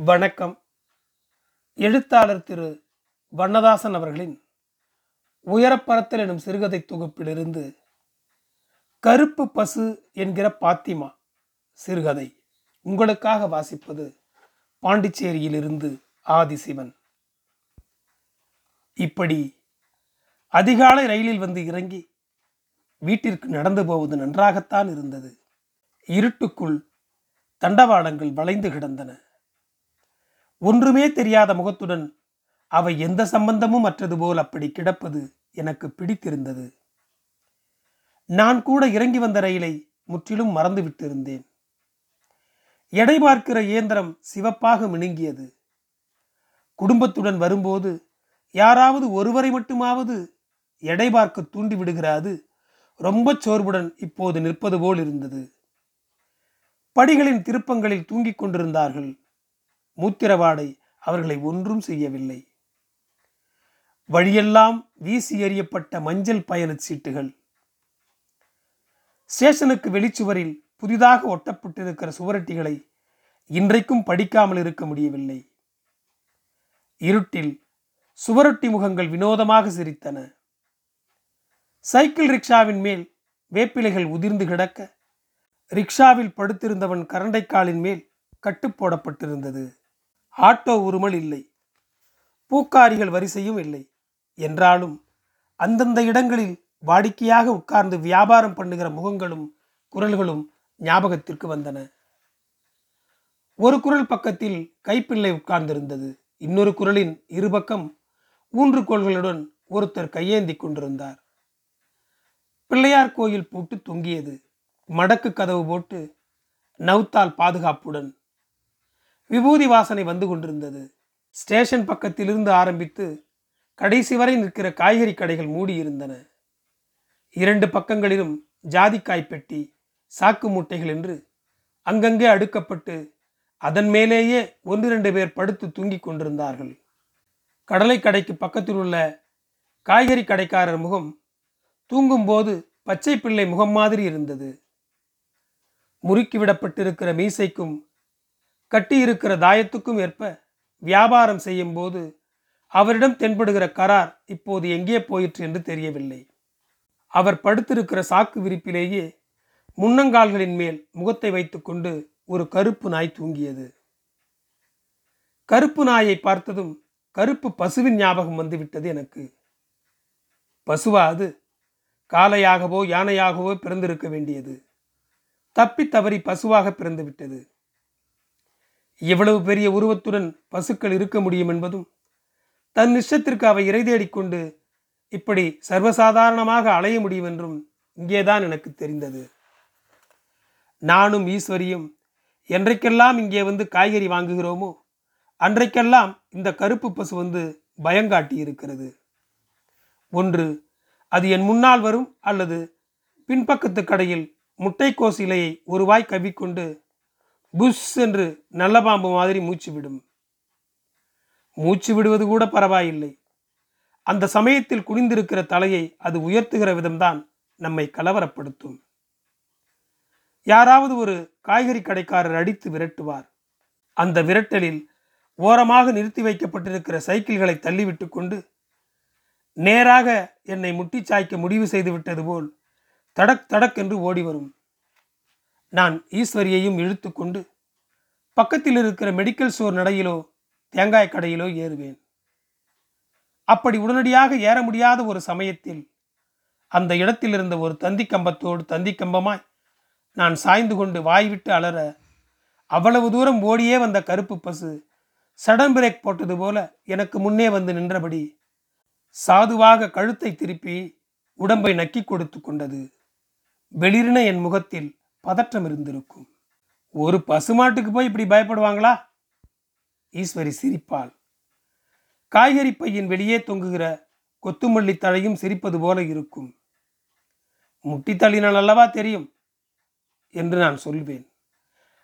வணக்கம். எழுத்தாளர் திரு. வண்ணதாசன் அவர்களின் உயரப்பறத்தல் எனும் சிறுகதை தொகுப்பிலிருந்து கருப்பு பசு என்கிற பாத்திமா சிறுகதை உங்களுக்காக வாசிப்பது பாண்டிச்சேரியிலிருந்து ஆதிசிவன். இப்படி அதிகாலை ரயிலில் வந்து இறங்கி வீட்டிற்கு நடந்து போவது நன்றாகத்தான் இருந்தது. இருட்டுக்குள் தண்டவாளங்கள் வளைந்து கிடந்தன. ஒன்றுமே தெரியாத முகத்துடன் அவை எந்த சம்பந்தமும் அற்றது போல் அப்படி கிடப்பது எனக்கு பிடித்திருந்தது. நான் கூட இறங்கி வந்த ரயிலை முற்றிலும் மறந்து விட்டிருந்தேன். எடை பார்க்கிற இயந்திரம் சிவப்பாக மினுங்கியது. குடும்பத்துடன் வரும்போது யாராவது ஒருவரை மட்டுமாவது எடை பார்க்க தூண்டி விடுகிறாது. ரொம்ப சோர்வுடன் இப்போது நிற்பது போல் இருந்தது. படிகளின் திருப்பங்களில் தூங்கிக் கொண்டிருந்தார்கள். மூத்திரவாடை அவர்களை ஒன்றும் செய்யவில்லை. வழியெல்லாம் வீசி எறியப்பட்ட மஞ்சள் பயணச் சீட்டுகள். ஸ்டேஷனுக்கு வெளிச்சுவரில் புதிதாக ஒட்டப்பட்டிருக்கிற சுவரட்டிகளை இன்றைக்கும் படிக்காமல் இருக்க முடியவில்லை. இருட்டில் சுவரொட்டி முகங்கள் வினோதமாக சிரித்தன. சைக்கிள் ரிக்ஷாவின் மேல் வேப்பிலைகள் உதிர்ந்து கிடக்க ரிக்ஷாவில் படுத்திருந்தவன் கரண்டைக்காலின் மேல் கட்டு போடப்பட்டிருந்தது. ஆட்டோ உருமல் இல்லை. பூக்காரிகள் வரிசையும் இல்லை. என்றாலும் அந்தந்த இடங்களில் வாடிக்கையாக உட்கார்ந்து வியாபாரம் பண்ணுகிற முகங்களும் குரல்களும் ஞாபகத்திற்கு வந்தன. ஒரு குரல் பக்கத்தில் கைப்பிள்ளை உட்கார்ந்திருந்தது. இன்னொரு குரலின் இருபக்கம் ஊன்றுகோள்களுடன் ஒருத்தர் கையேந்தி கொண்டிருந்தார். பிள்ளையார் கோயில் பூட்டு தொங்கியது. மடக்கு கதவு போட்டு நவுத்தால் பாதுகாப்புடன் விபூதி வாசனை வந்து கொண்டிருந்தது. ஸ்டேஷன் பக்கத்திலிருந்து ஆரம்பித்து கடைசி வரை நிற்கிற காய்கறி கடைகள் மூடியிருந்தன. இரண்டு பக்கங்களிலும் ஜாதிக்காய் பெட்டி சாக்கு மூட்டைகள் என்று அங்கங்கே அடுக்கப்பட்டு அதன் மேலேயே ஒன்று இரண்டு பேர் படுத்து தூங்கிக் கொண்டிருந்தார்கள். கடலை கடைக்கு பக்கத்தில் உள்ள காய்கறி கடைக்காரர் முகம் தூங்கும்போது பச்சை பிள்ளை முகம் மாதிரி இருந்தது. முறுக்கிவிடப்பட்டிருக்கிற மீசைக்கும் கட்டியிருக்கிற தாயத்துக்கும் ஏற்ப வியாபாரம் செய்யும் போது அவரிடம் தென்படுகிற கரார் இப்போது எங்கே போயிற்று என்று தெரியவில்லை. அவர் படுத்திருக்கிற சாக்கு விரிப்பிலேயே முன்னங்கால்களின் மேல் முகத்தை வைத்துக்கொண்டு ஒரு கருப்பு நாய் தூங்கியது. கருப்பு நாயை பார்த்ததும் கருப்பு பசுவின் ஞாபகம் வந்துவிட்டது எனக்கு. பசுவா அது? காளையாகவோ யானையாகவோ பிறந்திருக்க வேண்டியது. தப்பி தவறி பசுவாக பிறந்துவிட்டது. எவ்வளவு இவ்வளவு பெரிய உருவத்துடன் பசுக்கள் இருக்க முடியும் என்பதும் தன் இஷ்டத்திற்கு அவை இறை தேடிக்கொண்டு இப்படி சர்வசாதாரணமாக அலைய முடியும் என்றும் இங்கேதான் எனக்கு தெரிந்தது. நானும் ஈஸ்வரியும் என்றைக்கெல்லாம் இங்கே வந்து காய்கறி வாங்குகிறோமோ அன்றைக்கெல்லாம் இந்த கருப்பு பசு வந்து பயங்காட்டி இருக்கிறது ஒன்று அது என் முன்னால் வரும் அல்லது பின்பக்கத்து கடையில் முட்டைக்கோஸ் இலையை ஒருவாய் புஷ் என்று நல்ல பாம்பு மாதிரி மூச்சு விடும். மூச்சு விடுவது கூட பரவாயில்லை. அந்த சமயத்தில் குனிந்திருக்கிற தலையை அது உயர்த்துகிற விதம்தான் நம்மை கலவரப்படுத்தும். யாராவது ஒரு காய்கறி கடைக்காரர் அடித்து விரட்டுவார். அந்த விரட்டலில் ஓரமாக நிறுத்தி வைக்கப்பட்டிருக்கிற சைக்கிள்களை தள்ளிவிட்டு கொண்டு நேராக என்னை முட்டி சாய்க்க முடிவு செய்து விட்டது போல் தடக் தடக் என்று ஓடி வரும் நான் ஈஸ்வரியையும் இழுத்து கொண்டு பக்கத்தில் இருக்கிற மெடிக்கல் ஸ்டோர் நடையிலோ தேங்காய் கடையிலோ ஏறுவேன். அப்படி உடனடியாக ஏற முடியாத ஒரு சமயத்தில் அந்த இடத்தில் இருந்த ஒரு தந்தி கம்பத்தோடு தந்தி கம்பமாய் நான் சாய்ந்து கொண்டு வாய்விட்டு அலற அவ்வளவு தூரம் ஓடியே வந்த கருப்பு பசு சடன் பிரேக் போட்டது போல எனக்கு முன்னே வந்து நின்றபடி சாதுவாக கழுத்தை திருப்பி உடம்பை நக்கி கொடுத்து கொண்டது. வெளிரின என் முகத்தில் பதற்றம் இருந்திருக்கும். ஒரு பசுமாட்டுக்கு போய் இப்படி பயப்படுவாங்களா? ஈஸ்வரி சிரிப்பாள். காய்கறி பையின் வெளியே தொங்குகிற கொத்துமல்லி தழையும் சிரிப்பது போல இருக்கும். முட்டி தள்ளினால் அல்லவா தெரியும்? என்று நான் சொல்வேன்.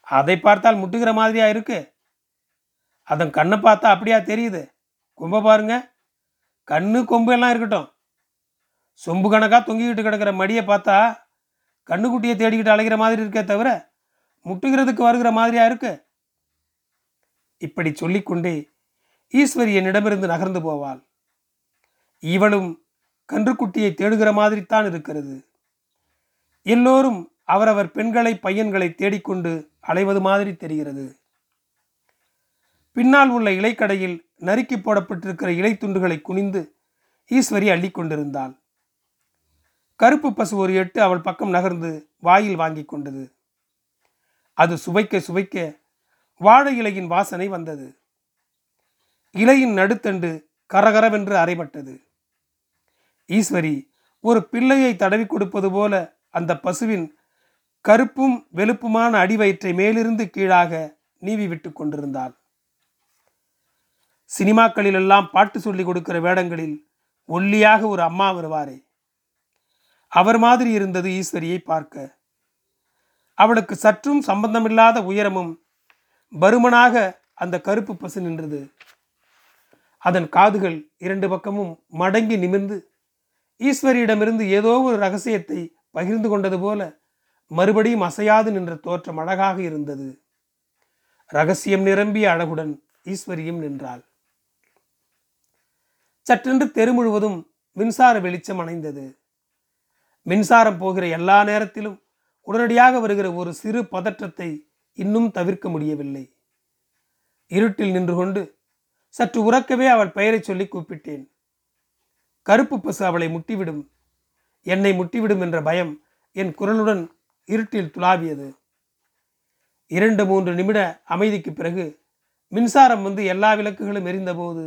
அதை பார்த்தால் முட்டுகிற மாதிரியா இருக்கு? அதன் கண்ணை பார்த்தா அப்படியா தெரியுது? கொம்ப பாருங்க. கண்ணு கொம்பு எல்லாம் இருக்கட்டும். சொம்பு கணக்காக தொங்கிக்கிட்டு கிடக்கிற மடியை பார்த்தா கண்ணுக்குட்டியை தேடிக்கிட்டு அலைகிற மாதிரி இருக்கே தவிர முட்டுகிறதுக்கு வருகிற மாதிரியா இருக்கு? இப்படி சொல்லிக்கொண்டே ஈஸ்வரி என்னிடமிருந்து நகர்ந்து போவாள். இவளும் கன்றுக்குட்டியை தேடுகிற மாதிரித்தான் இருக்கிறது. எல்லோரும் அவரவர் பெண்களை பையன்களை தேடிக்கொண்டு அலைவது மாதிரி தெரிகிறது. பின்னால் உள்ள இலைக்கடையில் நறுக்கி போடப்பட்டிருக்கிற இலை துண்டுகளை குனிந்து ஈஸ்வரி அள்ளிக்கொண்டிருந்தாள். கருப்பு பசு ஒரு எட்டு அவள் பக்கம் நகர்ந்து வாயில் வாங்கி கொண்டது. அது சுவைக்க சுவைக்க வாழை இலையின் வாசனை வந்தது. இலையின் நடுத்தண்டு கரகரவென்று அறைபட்டது ஈஸ்வரி ஒரு பிள்ளையை தடவி கொடுப்பது போல அந்த பசுவின் கருப்பும் வெளுப்புமான அடிவயிற்றை மேலிருந்து கீழாக நீவி விட்டு கொண்டிருந்தாள். சினிமாக்களிலெல்லாம் பாட்டு சொல்லிக் கொடுக்கிற வேடங்களில் ஒல்லியாக ஒரு அம்மா வருவாரே. அவர் மாதிரி இருந்தது ஈஸ்வரியை பார்க்க. அவளுக்கு சற்றும் சம்பந்தமில்லாத உயரமும் பருமனாக அந்த கருப்பு பசு நின்றது. அதன் காதுகள் இரண்டு பக்கமும் மடங்கி நிமிர்ந்து ஈஸ்வரியிடமிருந்து ஏதோ ஒரு ரகசியத்தை பகிர்ந்து கொண்டது போல மறுபடியும் அசையாது நின்ற தோற்றம் அழகாக இருந்தது. ரகசியம் நிரம்பிய அழகுடன் ஈஸ்வரியும் நின்றாள். சற்றென்று தெரு முழுவதும் மின்சார வெளிச்சம் அணைந்தது. மின்சாரம் போகிற எல்லா நேரத்திலும் உடனடியாக வருகிற ஒரு சிறு பதற்றத்தை இன்னும் தவிர்க்க முடியவில்லை. இருட்டில் நின்று கொண்டு சற்று உறக்கவே அவள் பெயரை சொல்லி கூப்பிட்டேன். கருப்பு பசு அவளை முட்டிவிடும் என்னை முட்டிவிடும் என்ற பயம் என் குரலுடன் இருட்டில் துளாவியது. இரண்டு மூன்று நிமிட அமைதிக்கு பிறகு மின்சாரம் வந்து எல்லா விளக்குகளும் எரிந்தபோது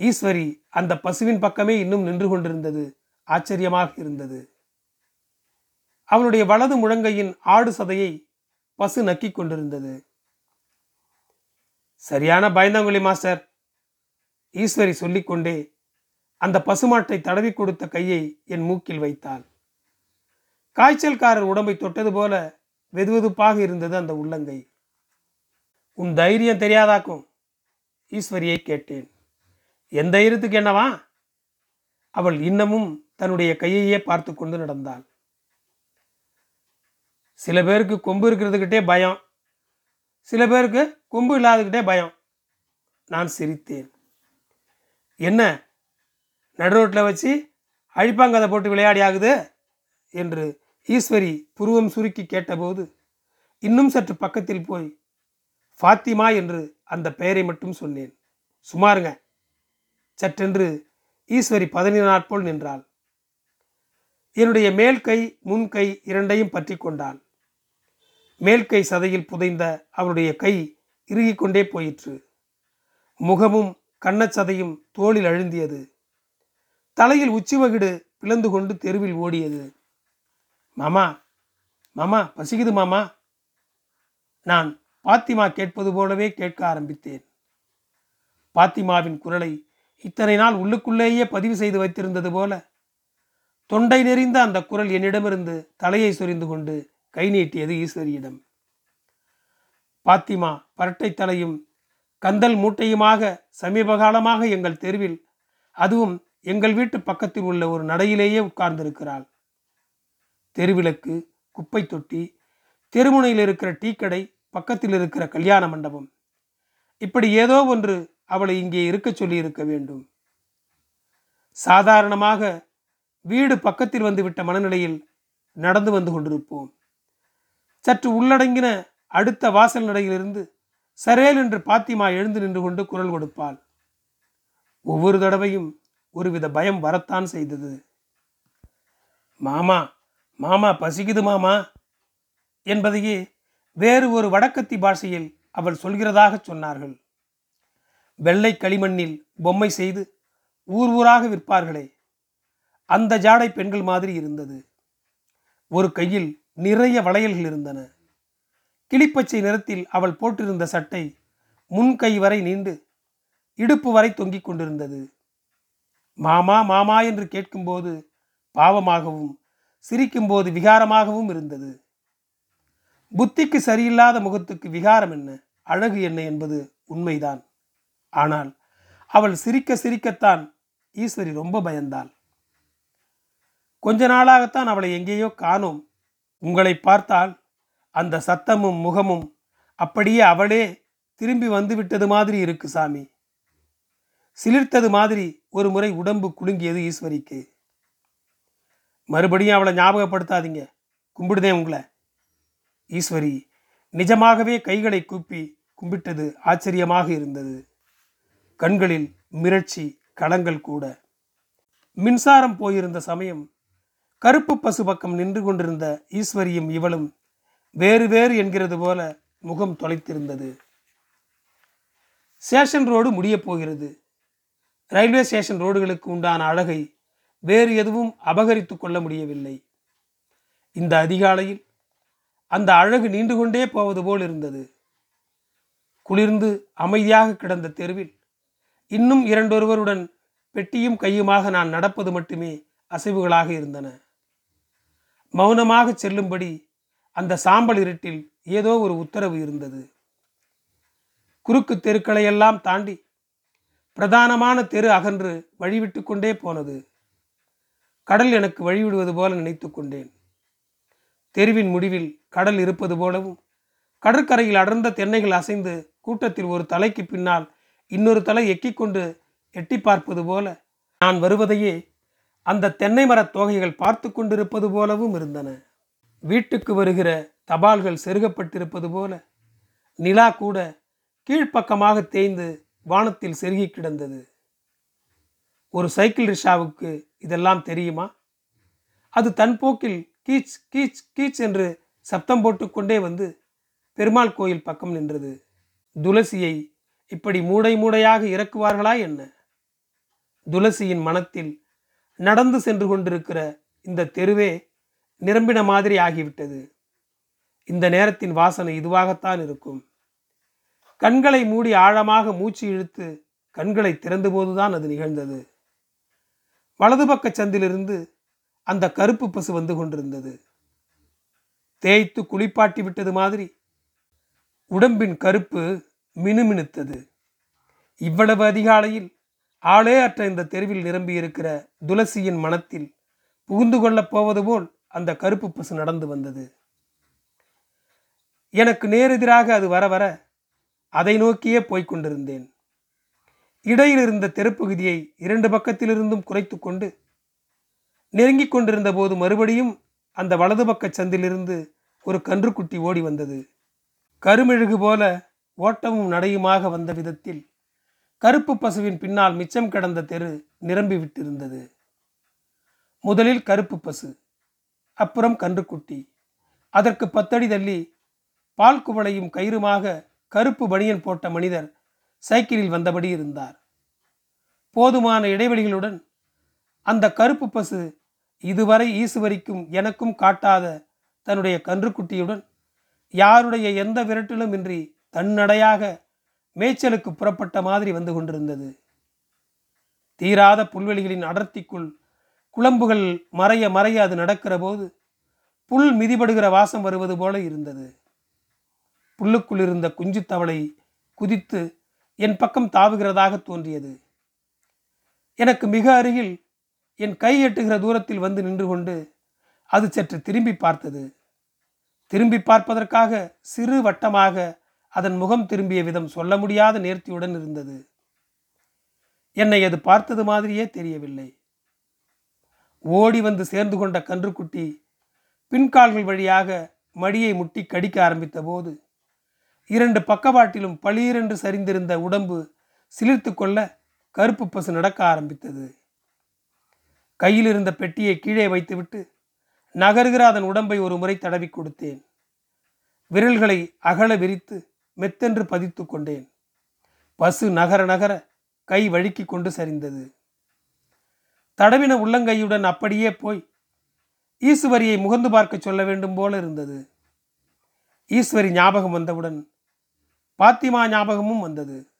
ஈஸ்வரி அந்த பசுவின் பக்கமே இன்னும் நின்று கொண்டிருந்தது. ஆச்சரியமாக இருந்தது. அவளுடைய வலது முழங்கையின் ஆடு சதையை பசு நக்கிக் கொண்டிருந்தது. சரியான பயந்தாங்குழி மாஸ்டர் ஈஸ்வரி சொல்லிக்கொண்டே அந்த பசுமாட்டை தடவி கொடுத்த கையை என் மூக்கில் வைத்தாள். காய்ச்சல்காரர் உடம்பை தொட்டது போல வெதுவெதுப்பாக இருந்தது அந்த உள்ளங்கை. உன் தைரியம் தெரியாதாக்கும்? ஈஸ்வரியை கேட்டேன். என் தைரியத்துக்கு என்னவா? அவள் இன்னமும் தன்னுடைய கையையே பார்த்து கொண்டு நடந்தாள். சில பேருக்கு கொம்பு இருக்கிறதுக்கிட்டே பயம். சில பேருக்கு கொம்பு இல்லாதக்கிட்டே பயம். நான் சிரித்தேன். என்ன? நடுரோட்டில் வச்சு அழிப்பாங்கதை போட்டு விளையாடி ஆகுது? என்று ஈஸ்வரி புருவம் சுருக்கி கேட்டபோது இன்னும் சற்று பக்கத்தில் போய் ஃபாத்திமா என்று அந்த பெயரை மட்டும் சொன்னேன். சுமாருங்க. சற்றென்று ஈஸ்வரி பதினாற் நாட்போல் நின்றாள். என்னுடைய மேல் கை முன் கை இரண்டையும் பற்றி கொண்டாள். மேல்கை சதையில் புதைந்த அவளுடைய கை இறுகிக் கொண்டே போயிற்று. முகமும் கண்ணச்சதையும் தோளில் அழுந்தியது. தலையில் உச்சிவகிடு பிளந்து கொண்டு தெருவில் ஓடியது. மாமா மாமா பசிக்குது மாமா. நான் பாத்திமா கேட்பது போலவே கேட்க ஆரம்பித்தேன். பாத்திமாவின் குரலை இத்தனை நாள் உள்ளுக்குள்ளேயே பதிவு செய்து வைத்திருந்தது போல தொண்டை நெறிந்த அந்த குரல் என்னிடமிருந்து தலையை சொரிந்து கொண்டு கை நீட்டியது ஈஸ்வரியிடம். பாத்திமா பரட்டை தலையும் கந்தல் மூட்டையுமாக சமீப காலமாக எங்கள் தெருவில் அதுவும் எங்கள் வீட்டு பக்கத்தில் உள்ள ஒரு நடையிலேயே உட்கார்ந்திருக்கிறாள். தெருவிளக்கு குப்பை தொட்டி தெருமுனையில் இருக்கிற டீக்கடை பக்கத்தில் இருக்கிற கல்யாண மண்டபம். இப்படி ஏதோ ஒன்று அவளை இங்கே இருக்க சொல்லியிருக்க வேண்டும். சாதாரணமாக வீடு பக்கத்தில் வந்துவிட்ட மனநிலையில் நடந்து வந்து கொண்டிருப்போம். சற்று உள்ளடங்கின அடுத்த வாசல் நடையிலிருந்து சரேல் என்று பாத்திமா எழுந்து நின்று கொண்டு குரல் கொடுப்பாள். ஒவ்வொரு தடவையும் ஒருவித பயம் வரத்தான் செய்தது. மாமா மாமா பசிக்குது மாமா என்பதையே வேறு ஒரு வடக்கத்தி பாஷையில் அவள் சொல்கிறதாக சொன்னார்கள். வெள்ளை களிமண்ணில் பொம்மை செய்து ஊர் ஊராக விற்பார்களே அந்த ஜாடை பெண்கள் மாதிரி இருந்தது. ஒரு கையில் நிறைய வளையல்கள் இருந்தன. கிளிப்பச்சை நிறத்தில் அவள் போட்டிருந்த சட்டை முன் கை வரை நீண்டு இடுப்பு வரை தொங்கிக் கொண்டிருந்தது. மாமா மாமா என்று கேட்கும்போது பாவமாகவும் சிரிக்கும்போது விகாரமாகவும் இருந்தது. புத்திக்கு சரியில்லாத முகத்துக்கு விகாரம் என்ன? அழகு என்ன என்பது உண்மைதான். ஆனால் அவள் சிரிக்க சிரிக்கத்தான் ஈஸ்வரி ரொம்ப பயந்தாள். கொஞ்ச நாளாகத்தான் அவளை எங்கேயோ காணோம். உங்களை பார்த்தால் அந்த சத்தமும் முகமும் அப்படியே அவளே திரும்பி வந்துவிட்டது மாதிரி இருக்கு சாமி. சிலிர்த்தது மாதிரி ஒரு முறை உடம்பு குலுங்கியது ஈஸ்வரிக்கு. மறுபடியும் அவளை ஞாபகப்படுத்தாதீங்க. கும்பிடுதேன் உங்களை. ஈஸ்வரி நிஜமாகவே கைகளை கூப்பி கும்பிட்டது ஆச்சரியமாக இருந்தது. கண்களில் மிரட்சி களங்கள் கூட. மின்சாரம் போயிருந்த சமயம் கருப்பு பசு பக்கம் நின்று கொண்டிருந்த ஈஸ்வரியும் இவளும் வேறு வேறு என்கிறது போல முகம் தொலைத்திருந்தது. ஸ்டேஷன் ரோடு முடியப் போகிறது. ரயில்வே ஸ்டேஷன் ரோடுகளுக்கு உண்டான அழகை வேறு எதுவும் அபகரித்து கொள்ள முடியவில்லை. இந்த அதிகாலையில் அந்த அழகு நீண்டு கொண்டே போவது போல் இருந்தது. குளிர்ந்து அமைதியாக கிடந்த தெருவில் இன்னும் இரண்டொருவருடன் பெட்டியும் கையுமாக நான் நடப்பது மட்டுமே அசைவுகளாக இருந்தன. மௌனமாக செல்லும்படி அந்த சாம்பல் இருட்டில் ஏதோ ஒரு உத்தரவு இருந்தது. குறுக்கு தெருக்களையெல்லாம் தாண்டி பிரதானமான தெரு அகன்று வழிவிட்டு கொண்டே போனது. கடல் எனக்கு வழிவிடுவது போல நினைத்து கொண்டேன். தெருவின் முடிவில் கடல் இருப்பது போலவும் கடற்கரையில் அடர்ந்த தென்னைகள் அசைந்து கூட்டத்தில் ஒரு தலைக்கு பின்னால் இன்னொரு தலை எக்கிக்கொண்டு எட்டி பார்ப்பது போல நான் வருவதையே அந்த தென்னை மரத் தோகைகள் பார்த்து கொண்டிருப்பது போலவும் இருந்தன. வீட்டுக்கு வருகிற தபால்கள் செருகப்பட்டிருப்பது போல நிலா கூட கீழ்ப்பக்கமாக தேய்ந்து வானத்தில் செருகி கிடந்தது. ஒரு சைக்கிள் ரிஷாவுக்கு இதெல்லாம் தெரியுமா? அது தன் போக்கில் கீச் கீச் கீச் என்று சப்தம் போட்டுக்கொண்டே வந்து பெருமாள் கோயில் பக்கம் நின்றது. துளசியை இப்படி மூடை மூடையாக இறக்குவார்களா என்ன? துளசியின் மனத்தில் நடந்து சென்று கொண்டிருக்கிற இந்த தெருவே நிரம்பின மாதிரி ஆகிவிட்டது. இந்த நேரத்தின் வாசனை இதுவாகத்தான் இருக்கும். கண்களை மூடி ஆழமாக மூச்சு இழுத்து கண்களை திறந்தபோதுதான் அது நிகழ்ந்தது. வலது பக்க சந்திலிருந்து அந்த கருப்பு பசு வந்து கொண்டிருந்தது. தேய்த்து குளிப்பாட்டி விட்டது மாதிரி உடம்பின் கருப்பு மினுமினுத்தது. இவ்வளவு அதிகாலையில் ஆளே அற்ற இந்த தெருவில் நிரம்பியிருக்கிற துளசியின் மனத்தில் புகுந்து கொள்ளப் போவது போல் அந்த கருப்பு பசு நடந்து வந்தது. எனக்கு நேரெதிராக அது வர வர அதை நோக்கியே போய்க் கொண்டிருந்தேன். இடையில் இருந்த தெருப்பகுதியை இரண்டு பக்கத்திலிருந்தும் குறைத்து கொண்டு நெருங்கிக் கொண்டிருந்த போது மறுபடியும் அந்த வலது பக்க சந்திலிருந்து ஒரு கன்றுக்குட்டி ஓடி வந்தது. கருமெழுகு போல ஓட்டமும் நடையுமாக வந்த விதத்தில் கருப்பு பசுவின் பின்னால் மிச்சம் கிடந்த தெரு நிரம்பி விட்டிருந்தது. முதலில் கருப்பு பசு அப்புறம் கன்றுக்குட்டி. அதற்கு பத்தடி தள்ளி பால் குவளையும் கயிறுமாக கருப்பு பனியன் போட்ட மனிதர் சைக்கிளில் வந்தபடி இருந்தார். போதுமான இடைவெளிகளுடன் அந்த கருப்பு பசு இதுவரை ஈசுவரிக்கும் எனக்கும் காட்டாத தன்னுடைய கன்றுக்குட்டியுடன் யாருடைய எந்த விரட்டிலும் இன்றி தன்னடையாக மேய்ச்சலுக்கு புறப்பட்ட மாதிரி வந்து கொண்டிருந்தது. தீராத புல்வெளிகளின் அடர்த்திக்குள் குழம்புகள் மறைய மறைய அது நடக்கிற போது புல் மிதிபடுகிற வாசம் வருவது போல இருந்தது. புல்லுக்குள் இருந்த குஞ்சு தவளை குதித்து என் பக்கம் தாவுகிறதாக தோன்றியது. எனக்கு மிக அருகில் என் கை எட்டுகிற தூரத்தில் வந்து நின்று கொண்டு அது சற்று திரும்பி பார்த்தது. திரும்பி பார்ப்பதற்காக சிறு வட்டமாக அதன் முகம் திரும்பிய விதம் சொல்ல முடியாத நேர்த்தியுடன் இருந்தது. என்னை அது பார்த்தது மாதிரியே தெரியவில்லை. ஓடி வந்து சேர்ந்து கொண்ட கன்றுக்குட்டி பின்கால்கள் வழியாக மடியை முட்டி கடிக்க ஆரம்பித்த போது இரண்டு பக்கவாட்டிலும் பளீரென்று சரிந்திருந்த உடம்பு சிலிர்த்து கொள்ள கருப்பு பசு நடக்க ஆரம்பித்தது. கையில் இருந்த பெட்டியை கீழே வைத்துவிட்டு நகருகிற அதன் உடம்பை ஒரு முறை தடவி கொடுத்தேன். விரல்களை அகல விரித்து மெத்தென்று பதித்து கொண்டேன். பசு நகர நகர கை வழுக்கி கொண்டு சரிந்தது. தடவின உள்ளங்கையுடன் அப்படியே போய் ஈஸ்வரியை முகந்து பார்க்க சொல்ல வேண்டும் போல இருந்தது. ஈஸ்வரி ஞாபகம் வந்தவுடன் பாத்திமா ஞாபகமும் வந்தது.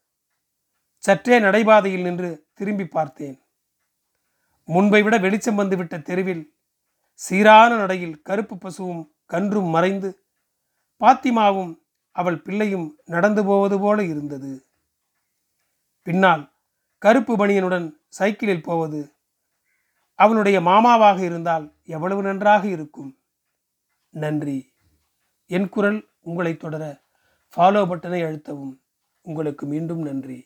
சற்றே நடைபாதையில் நின்று திரும்பி பார்த்தேன். முன்பை விட வெளிச்சம் வந்துவிட்ட தெருவில் சீரான நடையில் கருப்பு பசுவும் கன்றும் மறைந்து பாத்திமாவும் அவள் பிள்ளையும் நடந்து போவது போல இருந்தது. பின்னால் கருப்பு பணியனுடன் சைக்கிளில் போவது. அவனுடைய மாமாவாக இருந்தால் எவ்வளவு நன்றாக இருக்கும். நன்றி. என் குரல் உங்களை தொடர ஃபாலோ பட்டனை அழுத்தவும். உங்களுக்கு மீண்டும் நன்றி.